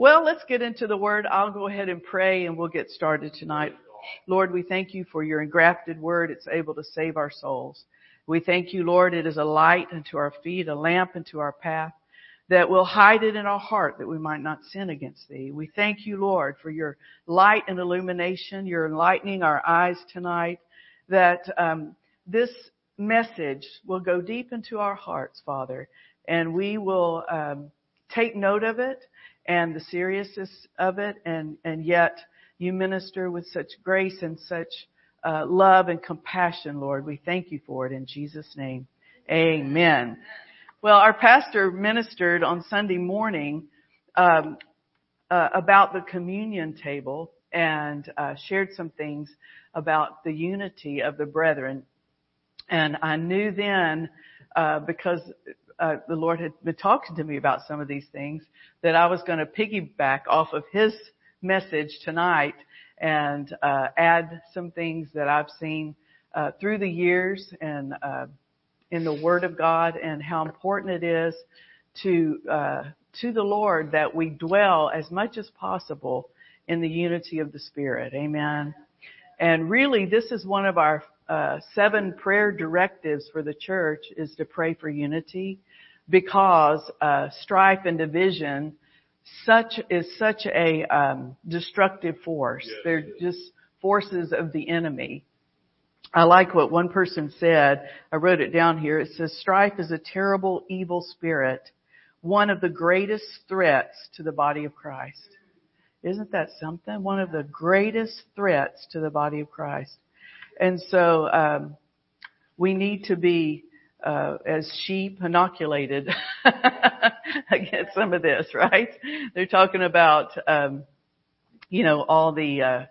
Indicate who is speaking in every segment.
Speaker 1: Well, let's get into the word. I'll go ahead and pray and we'll get started tonight. Lord, we thank you for your engrafted word. It's able to save our souls. We thank you, Lord, it is a light unto our feet, a lamp unto our path, that will hide it in our heart that we might not sin against thee. We thank you, Lord, for your light and illumination. You're enlightening our eyes tonight, that um, this message will go deep into our hearts, Father, and we will um, take note of it and the seriousness of it, and and yet you minister with such grace and such uh, love and compassion, Lord. We thank you for it in Jesus' name. Amen. Well, our pastor ministered on Sunday morning um, uh, about the communion table and uh, shared some things about the unity of the brethren. And I knew then, uh, because uh, the Lord had been talking to me about some of these things that I was going to piggyback off of his message tonight and uh, add some things that I've seen uh, through the years and uh, in the Word of God and how important it is to uh, to the Lord that we dwell as much as possible in the unity of the Spirit. Amen. And really, this is one of our uh, seven prayer directives for the church is to pray for unity because uh, strife and division such is such a um, destructive force. Yes, They're yes. just forces of the enemy. I like what one person said. I wrote it down here. It says strife is a terrible evil spirit, one of the greatest threats to the body of Christ. Isn't that something? One of the greatest threats to the body of Christ. And so um, we need to be uh, as sheep inoculated against some of this, right? They're talking about, um, you know, all the, uh,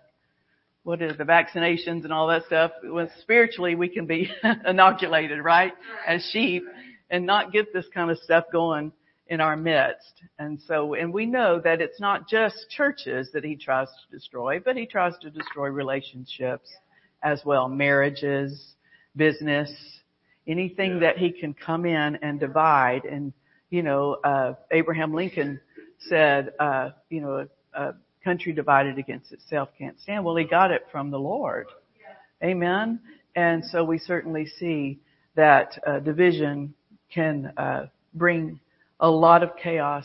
Speaker 1: what is the vaccinations and all that stuff. Well, spiritually, we can be inoculated, right? As sheep and not get this kind of stuff going in our midst. And so, and we know that it's not just churches that he tries to destroy, but he tries to destroy relationships as well, marriages, business, anything yeah. that he can come in and divide. And, you know, uh, Abraham Lincoln said, uh, you know, a, a country divided against itself can't stand. Well, he got it from the Lord. Amen. And so we certainly see that uh, division can uh, bring a lot of chaos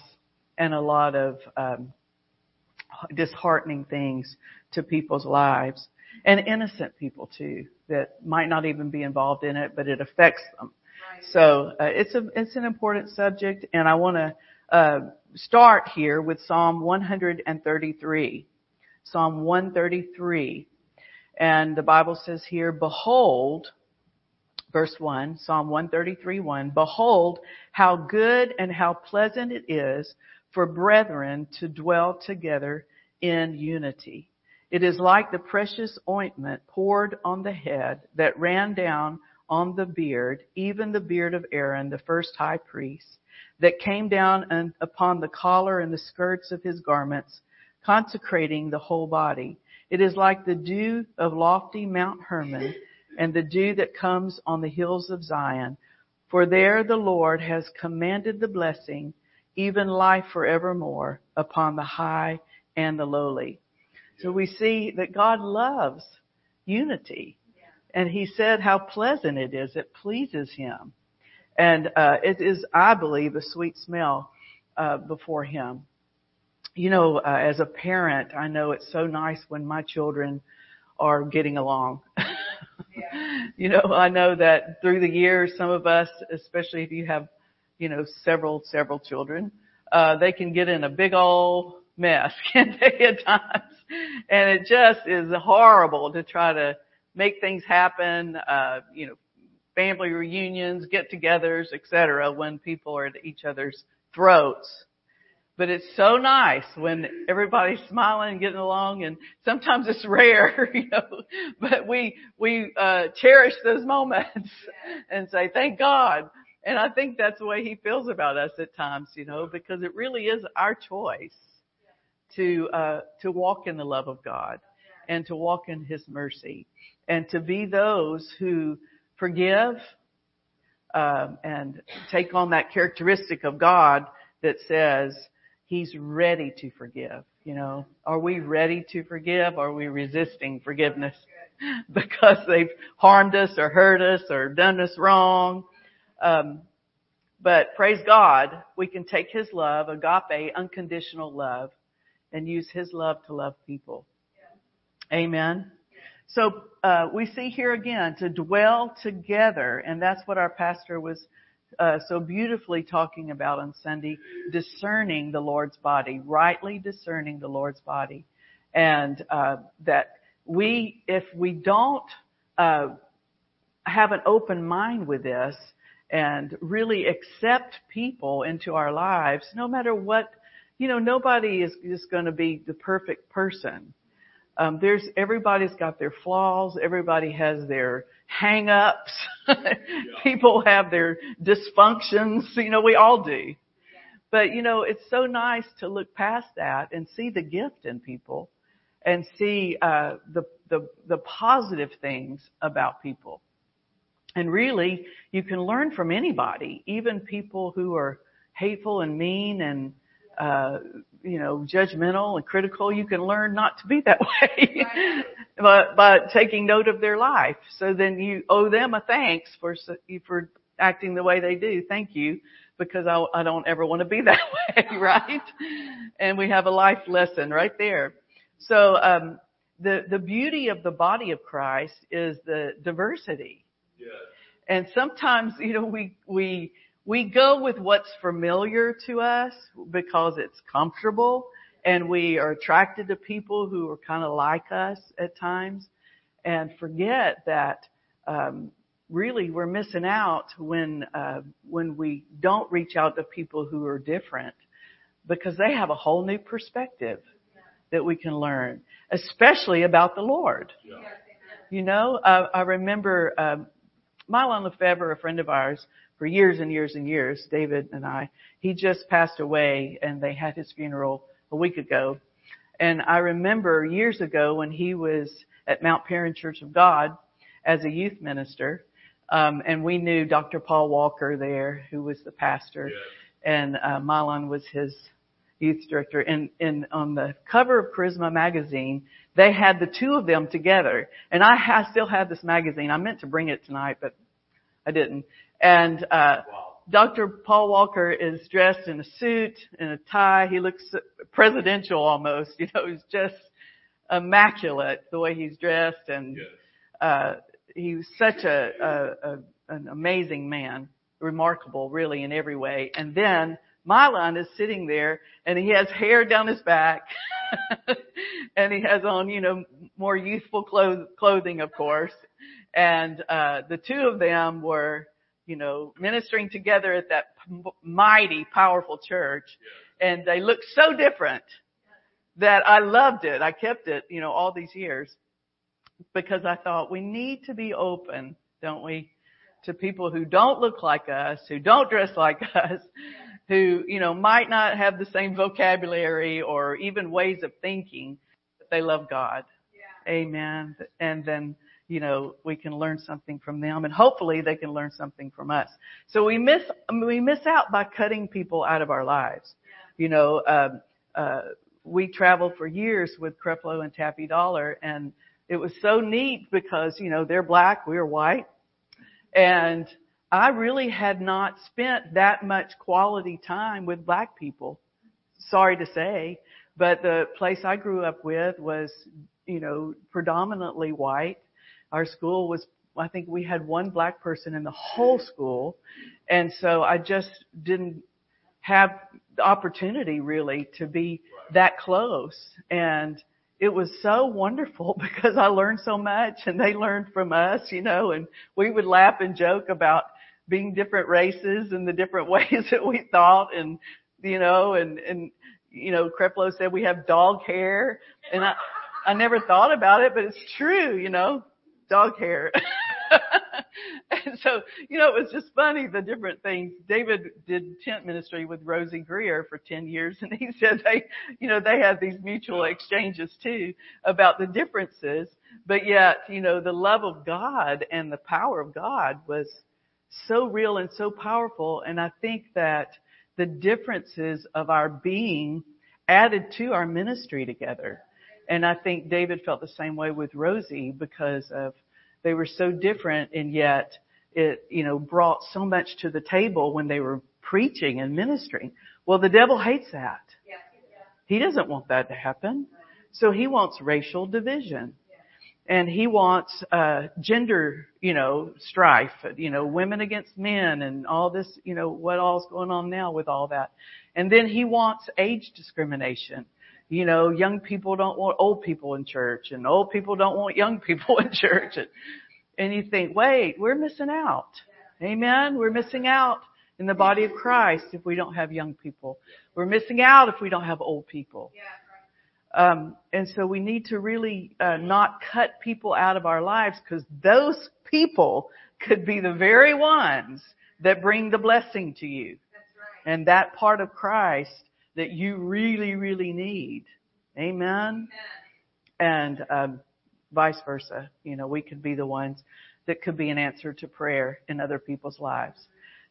Speaker 1: and a lot of um, disheartening things to people's lives and innocent people too that might not even be involved in it, but it affects them. Right. So uh, it's a it's an important subject, and I want to uh, start here with Psalm 133. Psalm 133, and the Bible says here, "Behold." Verse 1, Psalm 133, 1, Behold, how good and how pleasant it is for brethren to dwell together in unity. It is like the precious ointment poured on the head that ran down on the beard, even the beard of Aaron, the first high priest, that came down upon the collar and the skirts of his garments, consecrating the whole body. It is like the dew of lofty Mount Hermon and the dew that comes on the hills of Zion. For there the Lord has commanded the blessing, even life forevermore, upon the high and the lowly. So we see that God loves unity. And he said how pleasant it is. It pleases him. And, uh, it is, I believe, a sweet smell, uh, before him. You know, uh, as a parent, I know it's so nice when my children are getting along. yeah. You know, I know that through the years, some of us, especially if you have, you know, several, several children, uh, they can get in a big old mess, can't they, at times? and it just is horrible to try to make things happen, uh, you know, family reunions, get-togethers, etc. when people are at each other's throats. But it's so nice when everybody's smiling and getting along and sometimes it's rare, you know, but we, we, uh, cherish those moments and say, thank God. And I think that's the way he feels about us at times, you know, because it really is our choice to uh, to walk in the love of God and to walk in His mercy and to be those who forgive um, and take on that characteristic of God that says He's ready to forgive. You know, are we ready to forgive? Are we resisting forgiveness because they've harmed us or hurt us or done us wrong? Um, but praise God, we can take His love, agape, unconditional love, and use His love to love people. Amen. So uh, we see here again to dwell together, and that's what our pastor was uh, so beautifully talking about on Sunday, discerning the Lord's body, rightly discerning the Lord's body, and uh, that we, if we don't uh, have an open mind with this and really accept people into our lives, no matter what, you know, nobody is just going to be the perfect person. Um, there's everybody's got their flaws. Everybody has their hang-ups. People have their dysfunctions. You know, we all do. But you know, it's so nice to look past that and see the gift in people, and see uh, the the the positive things about people. And really, you can learn from anybody, even people who are hateful and mean and uh, you know, judgmental and critical, you can learn not to be that way but by taking note of their life. So then you owe them a thanks for, for acting the way they do. Thank you because I, I don't ever want to be that way, right? And we have a life lesson right there. So, um, the, the beauty of the body of Christ is the diversity. Yes. And sometimes, you know, we, we, we go with what's familiar to us because it's comfortable and we are attracted to people who are kind of like us at times and forget that um, really we're missing out when uh, when we don't reach out to people who are different because they have a whole new perspective that we can learn, especially about the Lord. Yeah. You know, uh, I remember um, Mylon LeFevre, a friend of ours, for years and years and years, David and I, he just passed away and they had his funeral a week ago. And I remember years ago when he was at Mount Paran Church of God as a youth minister, um, and we knew Dr. Paul Walker there, who was the pastor, yes. and uh, Mylon was his youth director. And, and on the cover of Charisma magazine, they had the two of them together. And I, I still have this magazine. I meant to bring it tonight, but I didn't. And uh, Dr. Paul Walker is dressed in a suit and a tie. He looks presidential almost. You know, he's just immaculate the way he's dressed, and yes. uh, he was such a, a, a an amazing man, remarkable really in every way. And then Mylon is sitting there, and he has hair down his back, and he has on, you know, more youthful clothes, clothing, of course. And uh, the two of them were you know, ministering together at that mighty, powerful church. And they looked so different that I loved it. I kept it, you know, all these years because I thought we need to be open, don't we? To people who don't look like us, who don't dress like us, who, you know, might not have the same vocabulary or even ways of thinking, but they love God. Yeah. Amen. And then you know, we can learn something from them and hopefully they can learn something from us. So we miss, we miss out by cutting people out of our lives. You know, um, uh, we traveled for years with Creflo and Taffy Dollar and it was so neat because, you know, they're black, we're white. And I really had not spent that much quality time with black people. Sorry to say, but the place I grew up with was, you know, predominantly white our school was, I think we had one black person in the whole school. And so I just didn't have the opportunity really to be that close. And it was so wonderful because I learned so much and they learned from us, you know, and we would laugh and joke about being different races and the different ways that we thought and, you know, and, and, you know, Creflo said we have dog hair and I, I never thought about it, but it's true, you know, dog hair. and so, you know, it was just funny the different things. David did tent ministry with Rosey Grier for 10 years and he said they, you know, they had these mutual exchanges too about the differences, but yet, you know, the love of God and the power of God was so real and so powerful. And I think that the differences of our being added to our ministry together. And I think David felt the same way with Rosie because of they were so different and yet it, you know, brought so much to the table when they were preaching and ministering. Well, the devil hates that. He doesn't want that to happen. So he wants racial division. And he wants, uh, gender, you know, strife, you know, women against men and all this, you know, what all's going on now with all that. And then he wants age discrimination. You know, young people don't want old people in church and old people don't want young people in church. And, and you think, wait, we're missing out. Amen. We're missing out in the body of Christ if we don't have young people. We're missing out if we don't have old people. Um, and so we need to really uh, not cut people out of our lives because those people could be the very ones that bring the blessing to you.
Speaker 2: Right.
Speaker 1: And that part of Christ that you really, really need. Amen. And um, vice versa. You know, we could be the ones that could be an answer to prayer in other people's lives.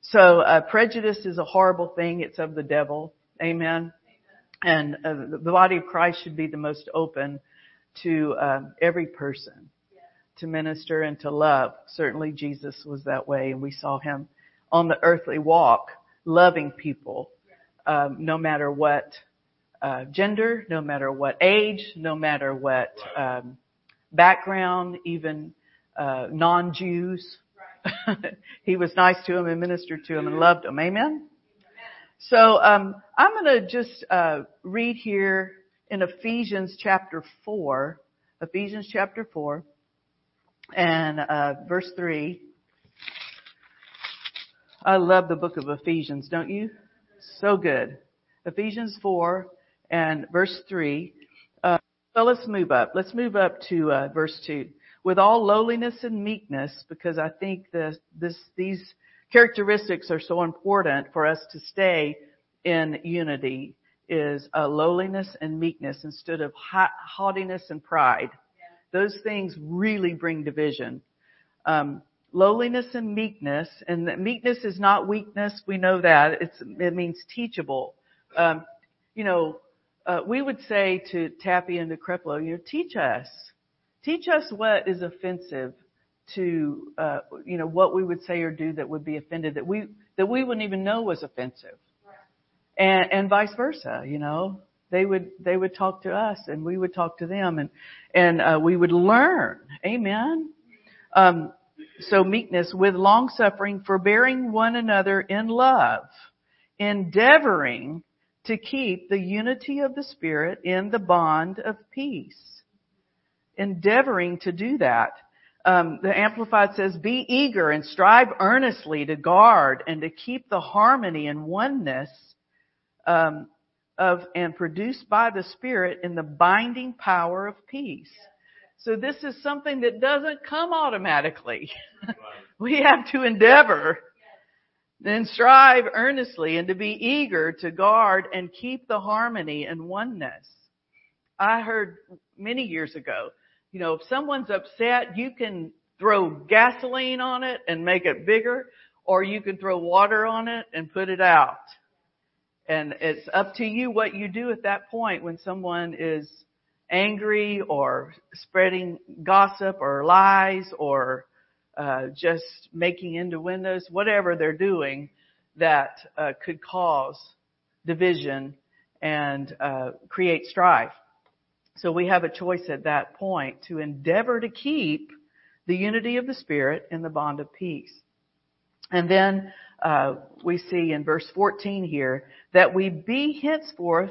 Speaker 1: So uh, prejudice is a horrible thing. It's of the devil. Amen. And uh, the body of Christ should be the most open to uh, every person to minister and to love. Certainly Jesus was that way and we saw him on the earthly walk loving people um, no matter what uh, gender, no matter what age, no matter what um, background, even uh, non-Jews. he was nice to them and ministered to them and loved them. Amen. So um, I'm going to just uh, read here in Ephesians chapter four, Ephesians chapter four, and uh, verse three. I love the book of Ephesians, don't you? So good. Ephesians four and verse three. Uh, so let's move up. Let's move up to uh, verse two. With all lowliness and meekness, because I think this, this, these characteristics are so important for us to stay in unity is uh, lowliness and meekness instead of haughtiness and pride. Those things really bring division. Um, lowliness and meekness, and meekness is not weakness. We know that. It's, it means teachable. Um, you know, uh, we would say to Taffy and to Creflo, you know, teach us. Teach us what is offensive to, uh, you know, what we would say or do that would be offended that we, that we wouldn't even know was offensive. And, and vice versa, you know. They would, they would talk to us and we would talk to them and, and, uh, we would learn. Amen. Um, so meekness with long suffering, forbearing one another in love, endeavoring to keep the unity of the Spirit in the bond of peace. Endeavoring to do that. Um, the Amplified says, be eager and strive earnestly to guard and to keep the harmony and oneness um, of and produced by the Spirit in the binding power of peace. So this is something that doesn't come automatically. we have to endeavor and strive earnestly and to be eager to guard and keep the harmony and oneness. I heard many years ago, you know, if someone's upset, you can throw gasoline on it and make it bigger, or you can throw water on it and put it out. And it's up to you what you do at that point when someone is angry or spreading gossip or lies or uh, just making innuendos, whatever they're doing that uh, could cause division and uh, create strife. So we have a choice at that point to endeavor to keep the unity of the Spirit in the bond of peace. And then uh, we see in verse 14 here that we be henceforth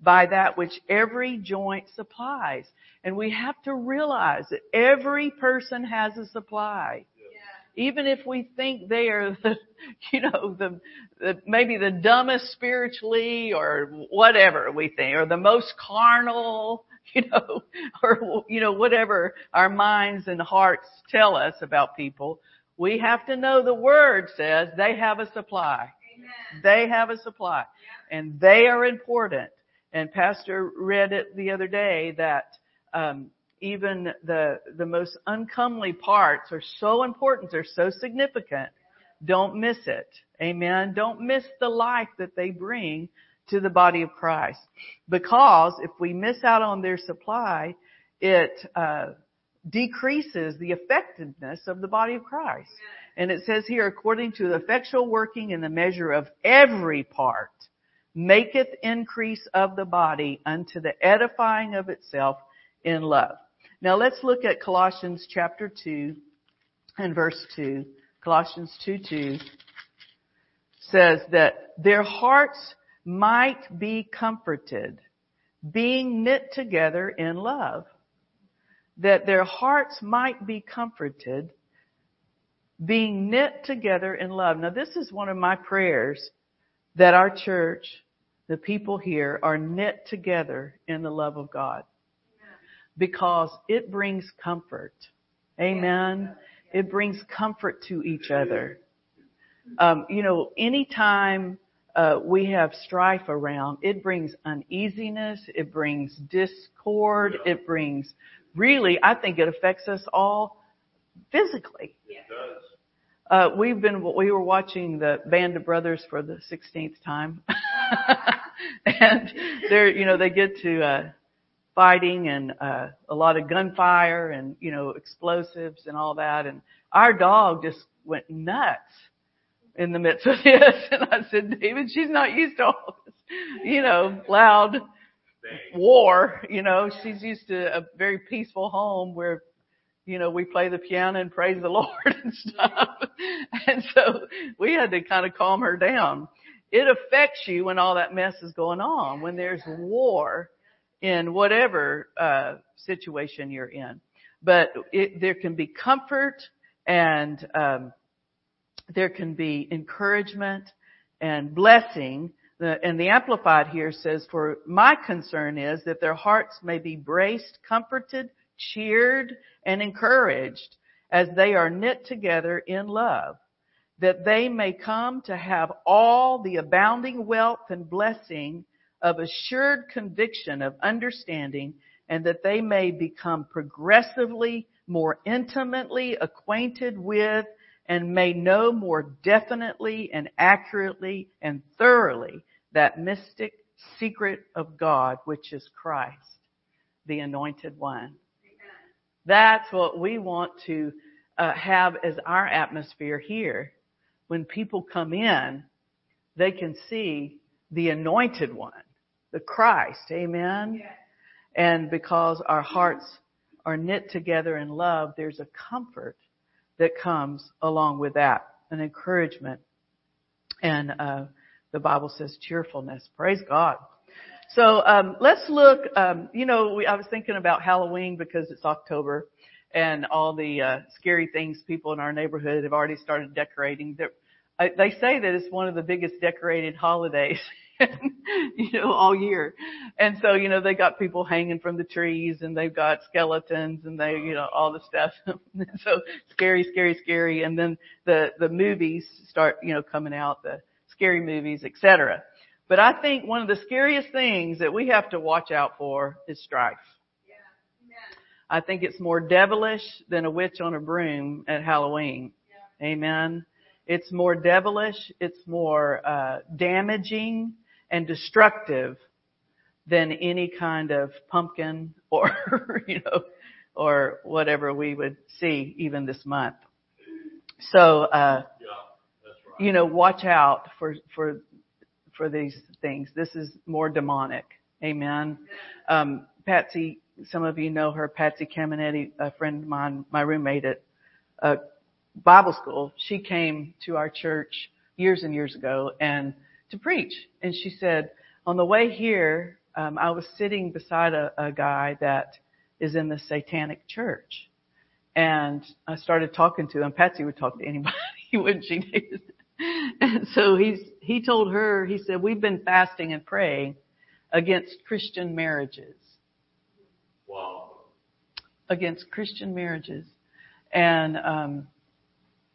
Speaker 1: by that which every joint supplies. And we have to realize that every person has a supply. Even if we think they are the, you know, the, the, maybe the dumbest spiritually or whatever we think, or the most carnal, you know, or, you know, whatever our minds and hearts tell us about people. We have to know the word says they have a supply. Amen. They have a supply. Yeah. And they are important. And Pastor read it the other day that um, even the the most uncomely parts are so important, they're so significant. Don't miss it. Amen. Don't miss the life that they bring to the body of Christ. Because if we miss out on their supply, it uh, decreases the effectiveness of the body of Christ. And it says here, according to the effectual working in the measure of every part, maketh increase of the body unto the edifying of itself in love. Now let's look at Colossians chapter 2 and verse 2. Colossians 2 2 says that their hearts might be comforted, being knit together in love. That their hearts might be comforted, being knit together in love. Now this is one of my prayers that our church, the people here are knit together in the love of God. Because it brings comfort. Amen. It brings comfort to each other. Um, you know, anytime uh, we have strife around, it brings uneasiness, it brings discord, yeah. it brings really, I think it affects us all physically.
Speaker 2: It does.
Speaker 1: Uh, we've been, we were watching the Band of Brothers for the 16th time. and they're, you know, they get to, uh, fighting and, uh, a lot of gunfire and, you know, explosives and all that. And our dog just went nuts in the midst of this. And I said, David, she's not used to all this, you know, loud war. You know, she's used to a very peaceful home where, you know, we play the piano and praise the Lord and stuff. And so we had to kind of calm her down. It affects you when all that mess is going on, when there's war in whatever, uh, situation you're in. But it, there can be comfort and, um, there can be encouragement and blessing. And the Amplified here says, for my concern is that their hearts may be braced, comforted, cheered, and encouraged as they are knit together in love, that they may come to have all the abounding wealth and blessing of assured conviction of understanding and that they may become progressively more intimately acquainted with and may know more definitely and accurately and thoroughly that mystic secret of God, which is Christ, the anointed one. That's what we want to uh, have as our atmosphere here. When people come in, they can see the anointed one, the Christ. Amen. And because our hearts are knit together in love, there's a comfort that comes along with that, an encouragement. And uh, the Bible says cheerfulness. Praise God. So um, let's look. Um, you know, we, I was thinking about Halloween because it's October, and all the uh, scary things people in our neighborhood have already started decorating. They're, they say that it's one of the biggest decorated holidays you know, all year. And so, you know, they got people hanging from the trees and they've got skeletons and they, you know, all the stuff. so scary, scary, scary. And then the, the movies start, you know, coming out, the scary movies, etc. But I think one of the scariest things that we have to watch out for is strife. I think it's more devilish than a witch on a broom at Halloween. Yeah. Amen. It's more devilish. It's more uh, damaging and destructive than any kind of pumpkin or, you know, or whatever we would see even this month. So, uh, you know, watch out for, for, for these things. This is more demonic. Amen. Um, Patsy, some of you know her, Patsy Caminetti, a friend of mine, my roommate at, uh, Bible school. She came to our church years and years ago and to preach. And she said, on the way here, um, I was sitting beside a, a guy that is in the satanic church. And I started talking to him. Patsy would talk to anybody, wouldn't she? and so he's, he told her, he said, we've been fasting and praying against Christian marriages. Against Christian marriages. And, um,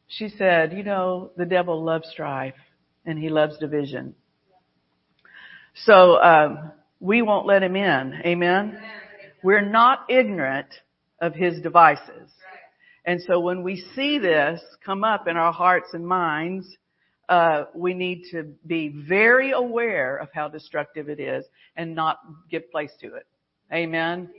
Speaker 1: she said, you know, the devil loves strife and he loves division. So, um, we won't let him in. Amen. We're not ignorant of his devices. And so when we see this come up in our hearts and minds, uh, we need to be very aware of how destructive it is and not give place to it. Amen.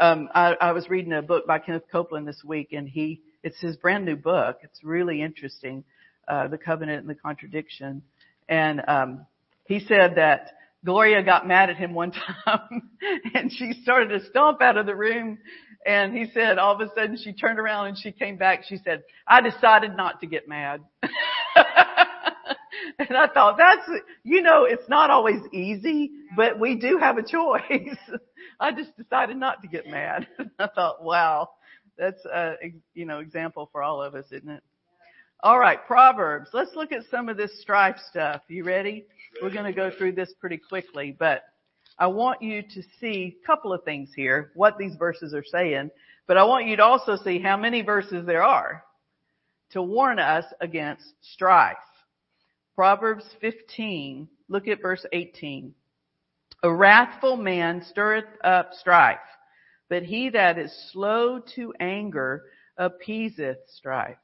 Speaker 1: Um, I, I was reading a book by Kenneth Copeland this week, and he it's his brand new book. It's really interesting, uh, the covenant and the contradiction. And um, he said that Gloria got mad at him one time, and she started to stomp out of the room. And he said, all of a sudden, she turned around and she came back. She said, "I decided not to get mad." And I thought that's, you know, it's not always easy, but we do have a choice. I just decided not to get mad. I thought, wow, that's a, you know, example for all of us, isn't it? All right, Proverbs. Let's look at some of this strife stuff. You ready? We're going to go through this pretty quickly, but I want you to see a couple of things here, what these verses are saying, but I want you to also see how many verses there are to warn us against strife. Proverbs 15, look at verse 18. A wrathful man stirreth up strife, but he that is slow to anger appeaseth strife.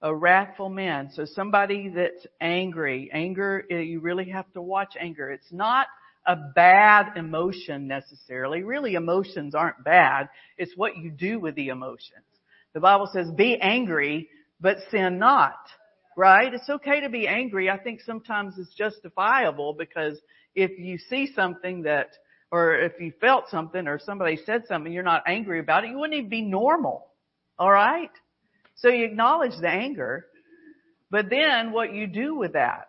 Speaker 1: A wrathful man. So somebody that's angry. Anger, eh, you really have to watch anger. It's not a bad emotion necessarily. Really emotions aren't bad. It's what you do with the emotions. The Bible says be angry, but sin not right? It's okay to be angry. I think sometimes it's justifiable because if you see something that, or if you felt something or somebody said something, you're not angry about it, you wouldn't even be normal. Alright? So you acknowledge the anger, but then what you do with that?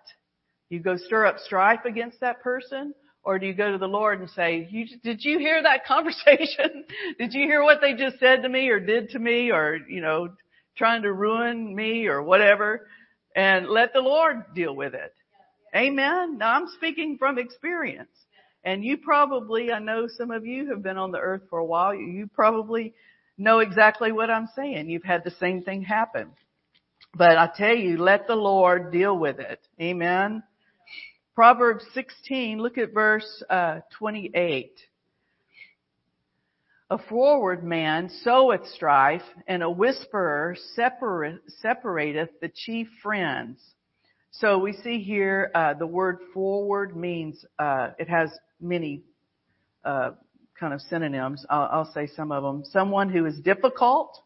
Speaker 1: You go stir up strife against that person, or do you go to the Lord and say, you, did you hear that conversation? did you hear what they just said to me or did to me or, you know, trying to ruin me or whatever? and let the Lord deal with it. Amen. Now I'm speaking from experience. And you probably, I know some of you have been on the earth for a while, you probably know exactly what I'm saying. You've had the same thing happen. But I tell you, let the Lord deal with it. Amen. Proverbs 16, look at verse uh, 28. A forward man soweth strife, and a whisperer separateth the chief friends. So we see here uh, the word forward means uh, it has many uh, kind of synonyms. I'll, I'll, say some of them. Someone who is difficult,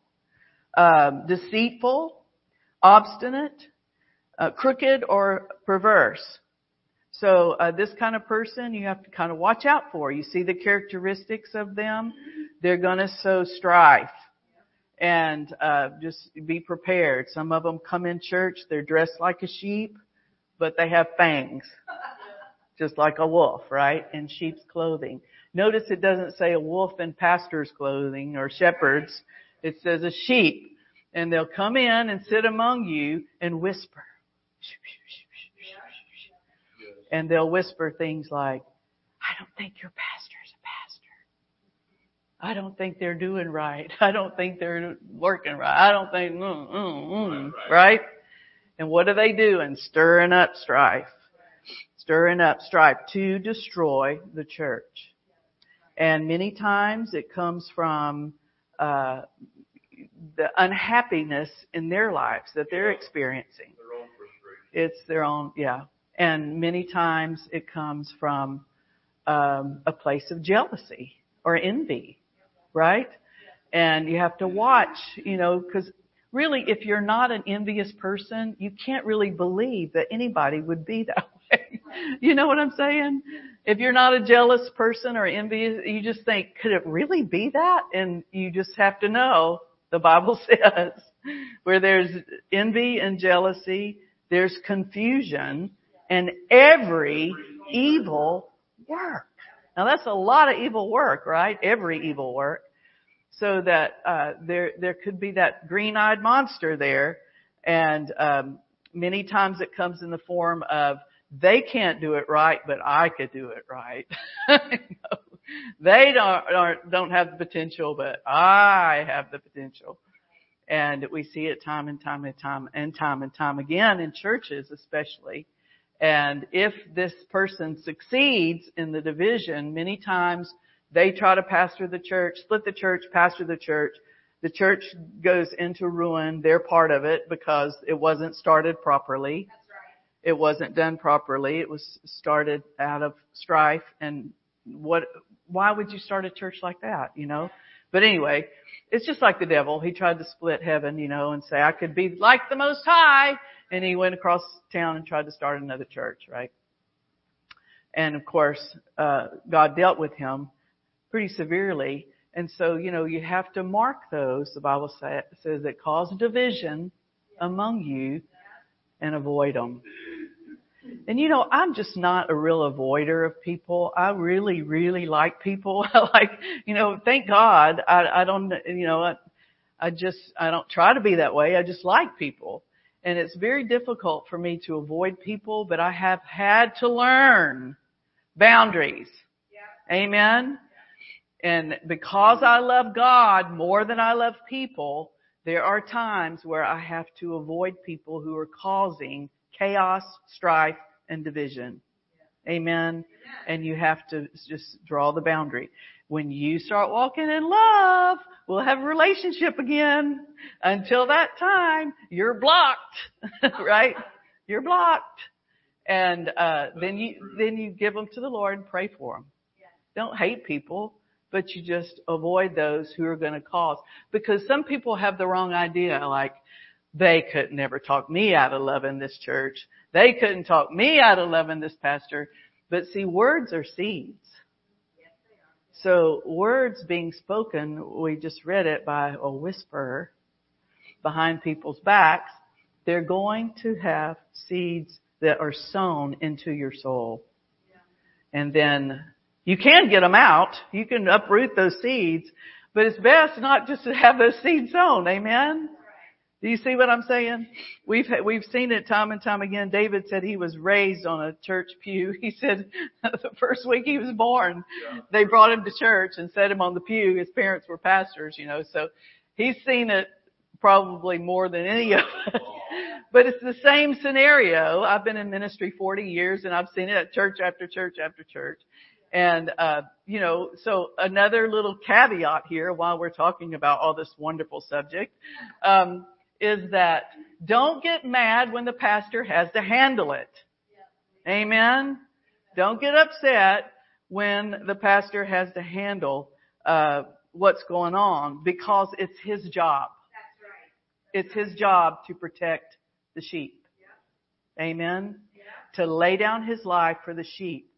Speaker 1: um, deceitful, obstinate, uh, crooked, or perverse. So uh, this kind of person you have to kind of watch out for. You see the characteristics of them. They're going to sow strife, and uh, just be prepared. Some of them come in church. They're dressed like a sheep, but they have fangs, just like a wolf, right? In sheep's clothing. Notice it doesn't say a wolf in pastor's clothing or shepherds. It says a sheep, and they'll come in and sit among you and whisper and they'll whisper things like, I don't think you're." pastor. I don't think they're doing right. I don't think they're working right. I don't think, mm, mm, mm, right? And what are they doing? Stirring up strife. Stirring up strife to destroy the church. And many times it comes from, uh, the unhappiness in their lives that they're experiencing. It's their own, yeah. And many times it comes from um, a place of jealousy or envy, right? And you have to watch, you know, because really, if you're not an envious person, you can't really believe that anybody would be that way. you know what I'm saying? If you're not a jealous person or envious, you just think, could it really be that? And you just have to know, the Bible says, where there's envy and jealousy, there's confusion, and every evil work. Now that's a lot of evil work, right? Every evil work. So that uh, there there could be that green-eyed monster there, and um, many times it comes in the form of they can't do it right, but I could do it right. they don't, don't have the potential, but I have the potential. And we see it time and time and time and time and time again in churches especially. And if this person succeeds in the division, many times they try to pastor the church, split the church, pastor the church. The church goes into ruin. They're part of it because it wasn't started properly. Right. It wasn't done properly. It was started out of strife and what, why would you start a church like that, you know? But anyway, it's just like the devil. He tried to split heaven, you know, and say, I could be like the most high. And he went across town and tried to start another church, right? And of course, uh, God dealt with him pretty severely. And so, you know, you have to mark those, the Bible say, says that cause division among you and avoid them. And you know, I'm just not a real avoider of people. I really, really like people. I like, you know, thank God. I, I don't, you know, I, I just, I don't try to be that way. I just like people. And it's very difficult for me to avoid people, but I have had to learn boundaries. Yeah. Amen. And because I love God more than I love people, there are times where I have to avoid people who are causing chaos, strife, and division. Amen. And you have to just draw the boundary. When you start walking in love, we'll have a relationship again. Until that time, you're blocked, right? You're blocked. And, uh, then you, then you give them to the Lord and pray for them. Don't hate people but you just avoid those who are going to cause. Because some people have the wrong idea, like, they could never talk me out of loving this church. They couldn't talk me out of loving this pastor. But see, words are seeds. So words being spoken, we just read it by a whisperer behind people's backs, they're going to have seeds that are sown into your soul. And then you can get them out. You can uproot those seeds, but it's best not just to have those seeds sown. Amen. Do you see what I'm saying? We've we've seen it time and time again. David said he was raised on a church pew. He said the first week he was born, yeah. they brought him to church and set him on the pew. His parents were pastors, you know, so he's seen it probably more than any of us. but it's the same scenario. I've been in ministry 40 years and I've seen it at church after church after church. And, uh, you know, so another little caveat here while we're talking about all this wonderful subject, um, is that don't get mad when the pastor has to handle it. Amen. Don't get upset when the pastor has to handle, uh, what's going on because it's his job. It's his job to protect the sheep. Amen. To lay down his life for the sheep.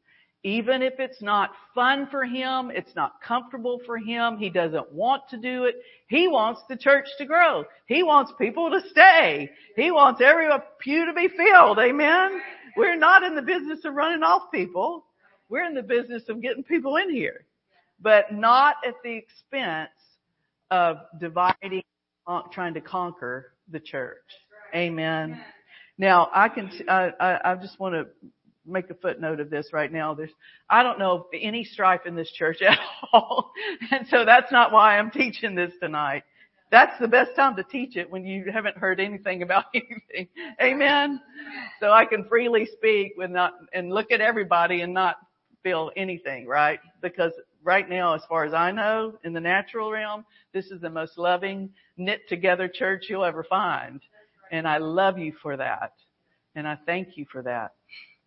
Speaker 1: Even if it's not fun for him, it's not comfortable for him, he doesn't want to do it, he wants the church to grow. He wants people to stay. He wants every pew to be filled. Amen? We're not in the business of running off people. We're in the business of getting people in here. But not at the expense of dividing, uh, trying to conquer the church. Amen. Now I can, I, just want to make a footnote of this right now. There's, I don't know any strife in this church at all. And so that's not why I'm teaching this tonight. That's the best time to teach it when you haven't heard anything about anything. Amen. So I can freely speak with not, and look at everybody and not feel anything, right? Because right now, as far as I know, in the natural realm, this is the most loving, knit together church you'll ever find. And I love you for that. And I thank you for that.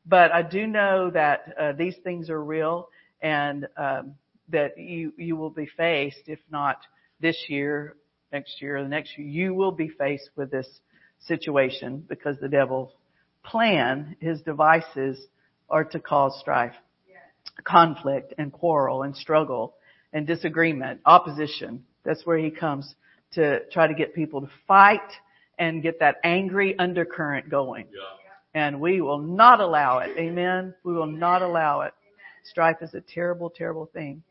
Speaker 1: But I do know that uh, these things are real and um, that you you will be faced, if not this year, next year, the next year, you will be faced with this situation because the devil's plan, his devices, are to cause strife, conflict, and quarrel, and struggle, and disagreement, opposition. That's where he comes to try to get people to fight and get that angry undercurrent going. Yeah and we will not allow it. Amen. We will not allow it. Strife is a terrible, terrible thing.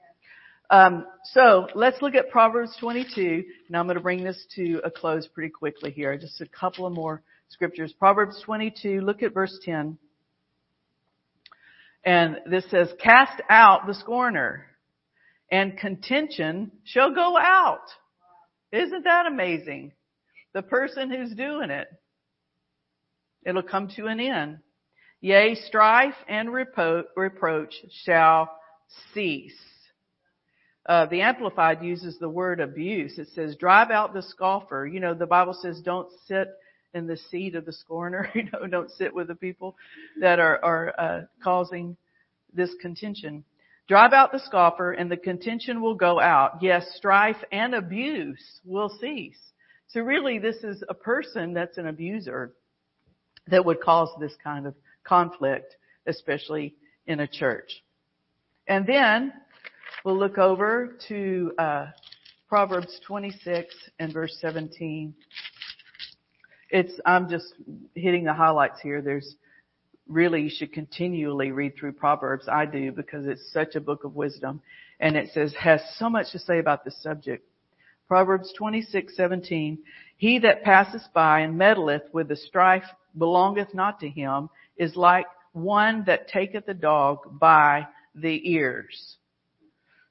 Speaker 1: Um, so let's look at Proverbs 22. Now I'm going to bring this to a close pretty quickly here. Just a couple of more scriptures. Proverbs 22. Look at verse 10. And this says, "Cast out the scorner." and contention shall go out. Isn't that amazing? The person who's doing it. It'll come to an end. Yea, strife and repro- reproach shall cease. Uh, the Amplified uses the word abuse. It says, drive out the scoffer. You know, the Bible says don't sit in the seat of the scorner. You know, don't sit with the people that are, are uh, causing this contention. Drive out the scoffer and the contention will go out. Yes, strife and abuse will cease. So really this is a person that's an abuser that would cause this kind of conflict, especially in a church. And then we'll look over to uh, Proverbs 26 and verse 17. It's I'm just hitting the highlights here. There's really you should continually read through Proverbs. I do because it's such a book of wisdom, and it says has so much to say about this subject. Proverbs 26:17 He that passeth by and meddleth with the strife belongeth not to him is like one that taketh a dog by the ears.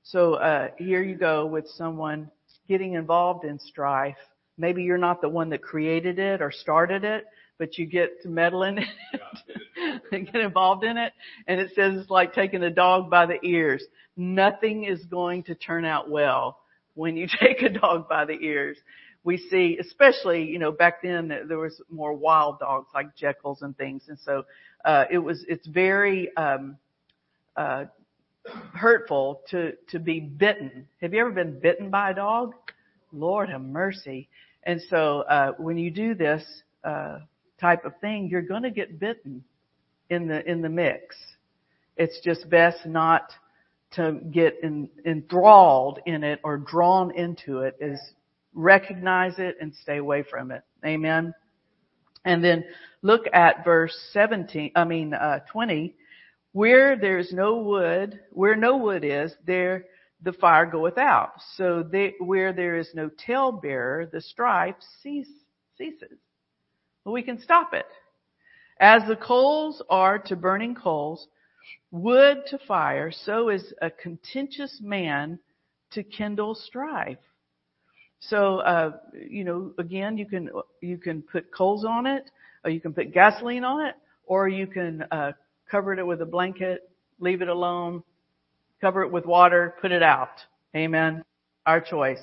Speaker 1: So uh, here you go with someone getting involved in strife. Maybe you're not the one that created it or started it, but you get to meddle in it and get involved in it. And it says it's like taking a dog by the ears. Nothing is going to turn out well when you take a dog by the ears we see, especially, you know, back then there was more wild dogs like jackals and things. And so, uh, it was, it's very, um, uh, hurtful to, to be bitten. Have you ever been bitten by a dog? Lord have mercy. And so, uh, when you do this, uh, type of thing, you're going to get bitten in the, in the mix. It's just best not to get in, enthralled in it or drawn into it is recognize it and stay away from it. Amen. And then look at verse 17, I mean, uh, 20. Where there's no wood, where no wood is, there the fire goeth out. So they, where there is no talebearer, the strife cease, ceases. Well, we can stop it. As the coals are to burning coals, wood to fire, so is a contentious man to kindle strife. So, uh, you know, again, you can, you can put coals on it, or you can put gasoline on it, or you can, uh, cover it with a blanket, leave it alone, cover it with water, put it out. Amen. Our choice.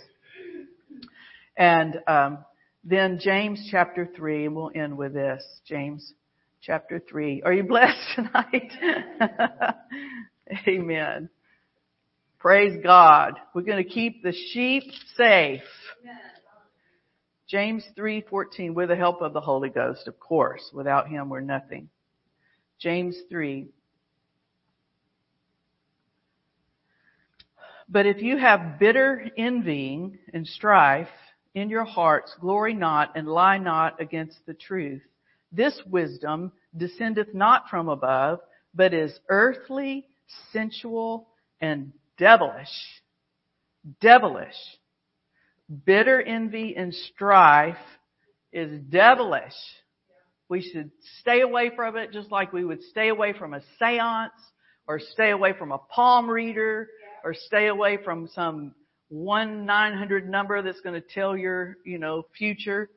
Speaker 1: And, um, then James chapter 3, and we'll end with this. James chapter 3. Are you blessed tonight? Amen. Praise God. We're going to keep the sheep safe. James 3:14 with the help of the Holy Ghost, of course. Without him we're nothing. James 3 But if you have bitter envying and strife in your hearts, glory not and lie not against the truth. This wisdom descendeth not from above, but is earthly, sensual, and devilish. Devilish. Bitter envy and strife is devilish. We should stay away from it just like we would stay away from a seance or stay away from a palm reader or stay away from some one 900 number that's going to tell your, you know, future.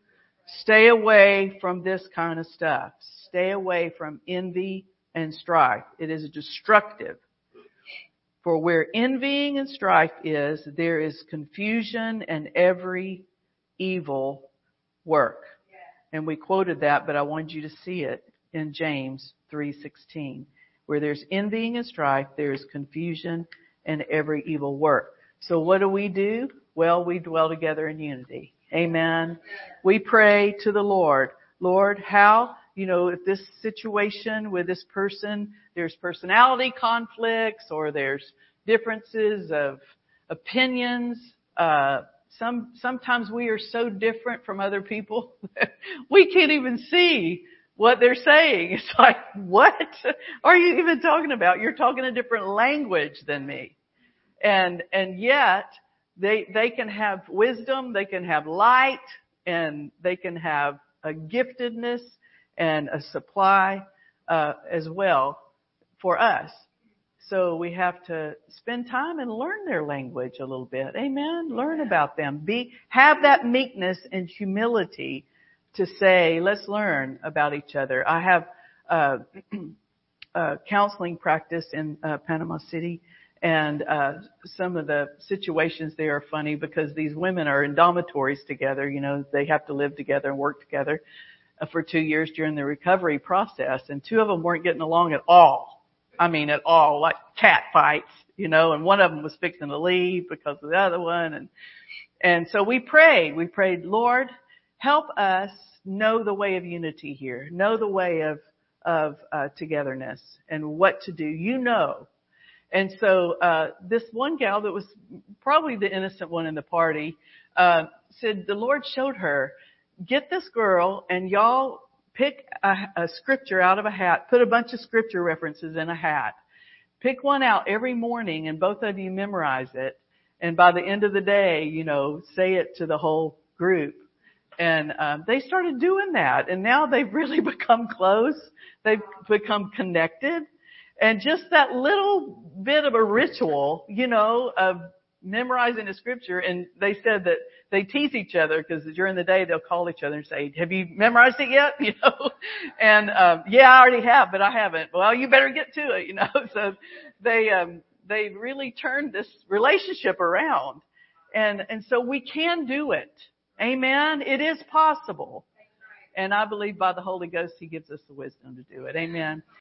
Speaker 1: Stay away from this kind of stuff. Stay away from envy and strife. It is destructive. For where envying and strife is, there is confusion and every evil work. And we quoted that, but I wanted you to see it in James 3:16. Where there's envying and strife, there's confusion and every evil work. So what do we do? Well, we dwell together in unity. Amen. We pray to the Lord. Lord, how you know, if this situation with this person, there's personality conflicts or there's differences of opinions, uh, some, sometimes we are so different from other people we can't even see what they're saying. It's like, what are you even talking about? You're talking a different language than me. And, and yet they, they can have wisdom, they can have light, and they can have a giftedness and a supply uh, as well for us. So we have to spend time and learn their language a little bit. Amen. Learn about them. Be, have that meekness and humility to say, let's learn about each other. I have, uh, a counseling practice in uh, Panama City and uh, some of the situations there are funny because these women are in dormitories together. You know, they have to live together and work together for two years during the recovery process, and two of them weren't getting along at all. I mean, at all, like cat fights, you know. And one of them was fixing to leave because of the other one, and and so we prayed. We prayed, Lord, help us know the way of unity here, know the way of of uh, togetherness and what to do. You know and so uh, this one gal that was probably the innocent one in the party uh, said the Lord showed her, get this girl and y'all pick a, a scripture out of a hat, put a bunch of scripture references in a hat, pick one out every morning, and both of you memorize it. And by the end of the day, you know, say it to the whole group. And um, they started doing that, and now they've really become close. They've become connected and just that little bit of a ritual, you know, of memorizing the scripture. And they said that they tease each other because during the day they'll call each other and say, have you memorized it yet? You know, and, um, yeah, I already have, but I haven't. Well, you better get to it, you know, so they, um, they really turned this relationship around. And, and so we can do it. Amen. It is possible. And I believe by the Holy Ghost, He gives us the wisdom to do it. Amen.